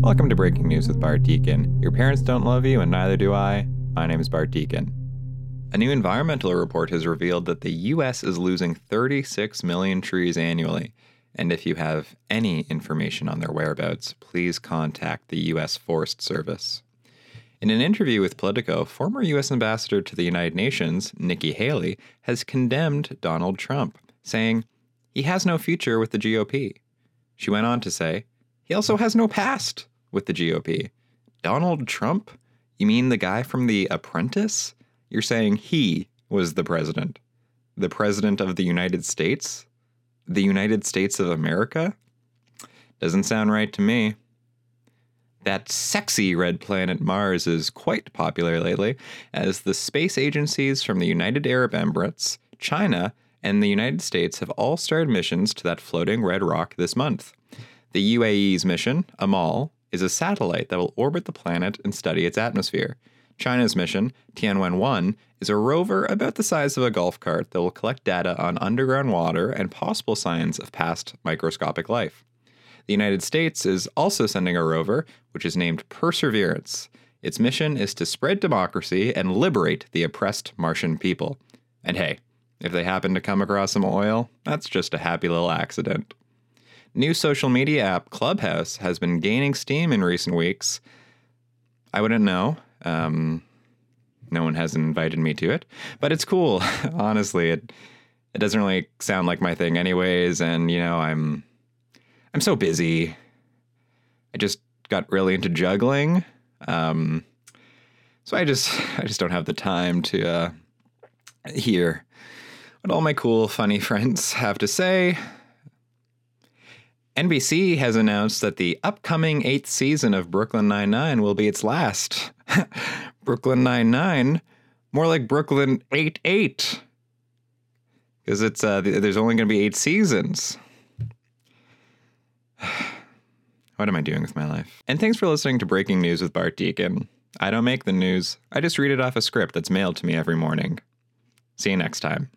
Welcome to Breaking News with Bart Deacon. Your parents don't love you, and neither do I. My name is Bart Deacon. A new environmental report has revealed that the U.S. is losing 36 million trees annually. And if you have any information on their whereabouts, please contact the U.S. Forest Service. In an interview with Politico, former U.S. Ambassador to the United Nations, Nikki Haley, has condemned Donald Trump, saying, He has no future with the GOP. She went on to say, He also has no past with the GOP. Donald Trump? You mean the guy from The Apprentice? You're saying he was the president? The president of the United States? The United States of America? Doesn't sound right to me. That sexy red planet Mars is quite popular lately, as the space agencies from the United Arab Emirates, China, and the United States have all started missions to that floating red rock this month. The UAE's mission, Amal, is a satellite that will orbit the planet and study its atmosphere. China's mission, Tianwen 1, is a rover about the size of a golf cart that will collect data on underground water and possible signs of past microscopic life. The United States is also sending a rover, which is named Perseverance. Its mission is to spread democracy and liberate the oppressed Martian people. And hey, if they happen to come across some oil, that's just a happy little accident. New social media app Clubhouse has been gaining steam in recent weeks. I wouldn't know. Um, no one has invited me to it, but it's cool. Honestly, it it doesn't really sound like my thing, anyways. And you know, I'm I'm so busy. I just got really into juggling, um, so I just I just don't have the time to uh, hear what all my cool, funny friends have to say. NBC has announced that the upcoming eighth season of Brooklyn Nine-Nine will be its last. Brooklyn Nine-Nine, more like Brooklyn Eight-Eight. Because it's uh, there's only going to be eight seasons. what am I doing with my life? And thanks for listening to Breaking News with Bart Deacon. I don't make the news, I just read it off a script that's mailed to me every morning. See you next time.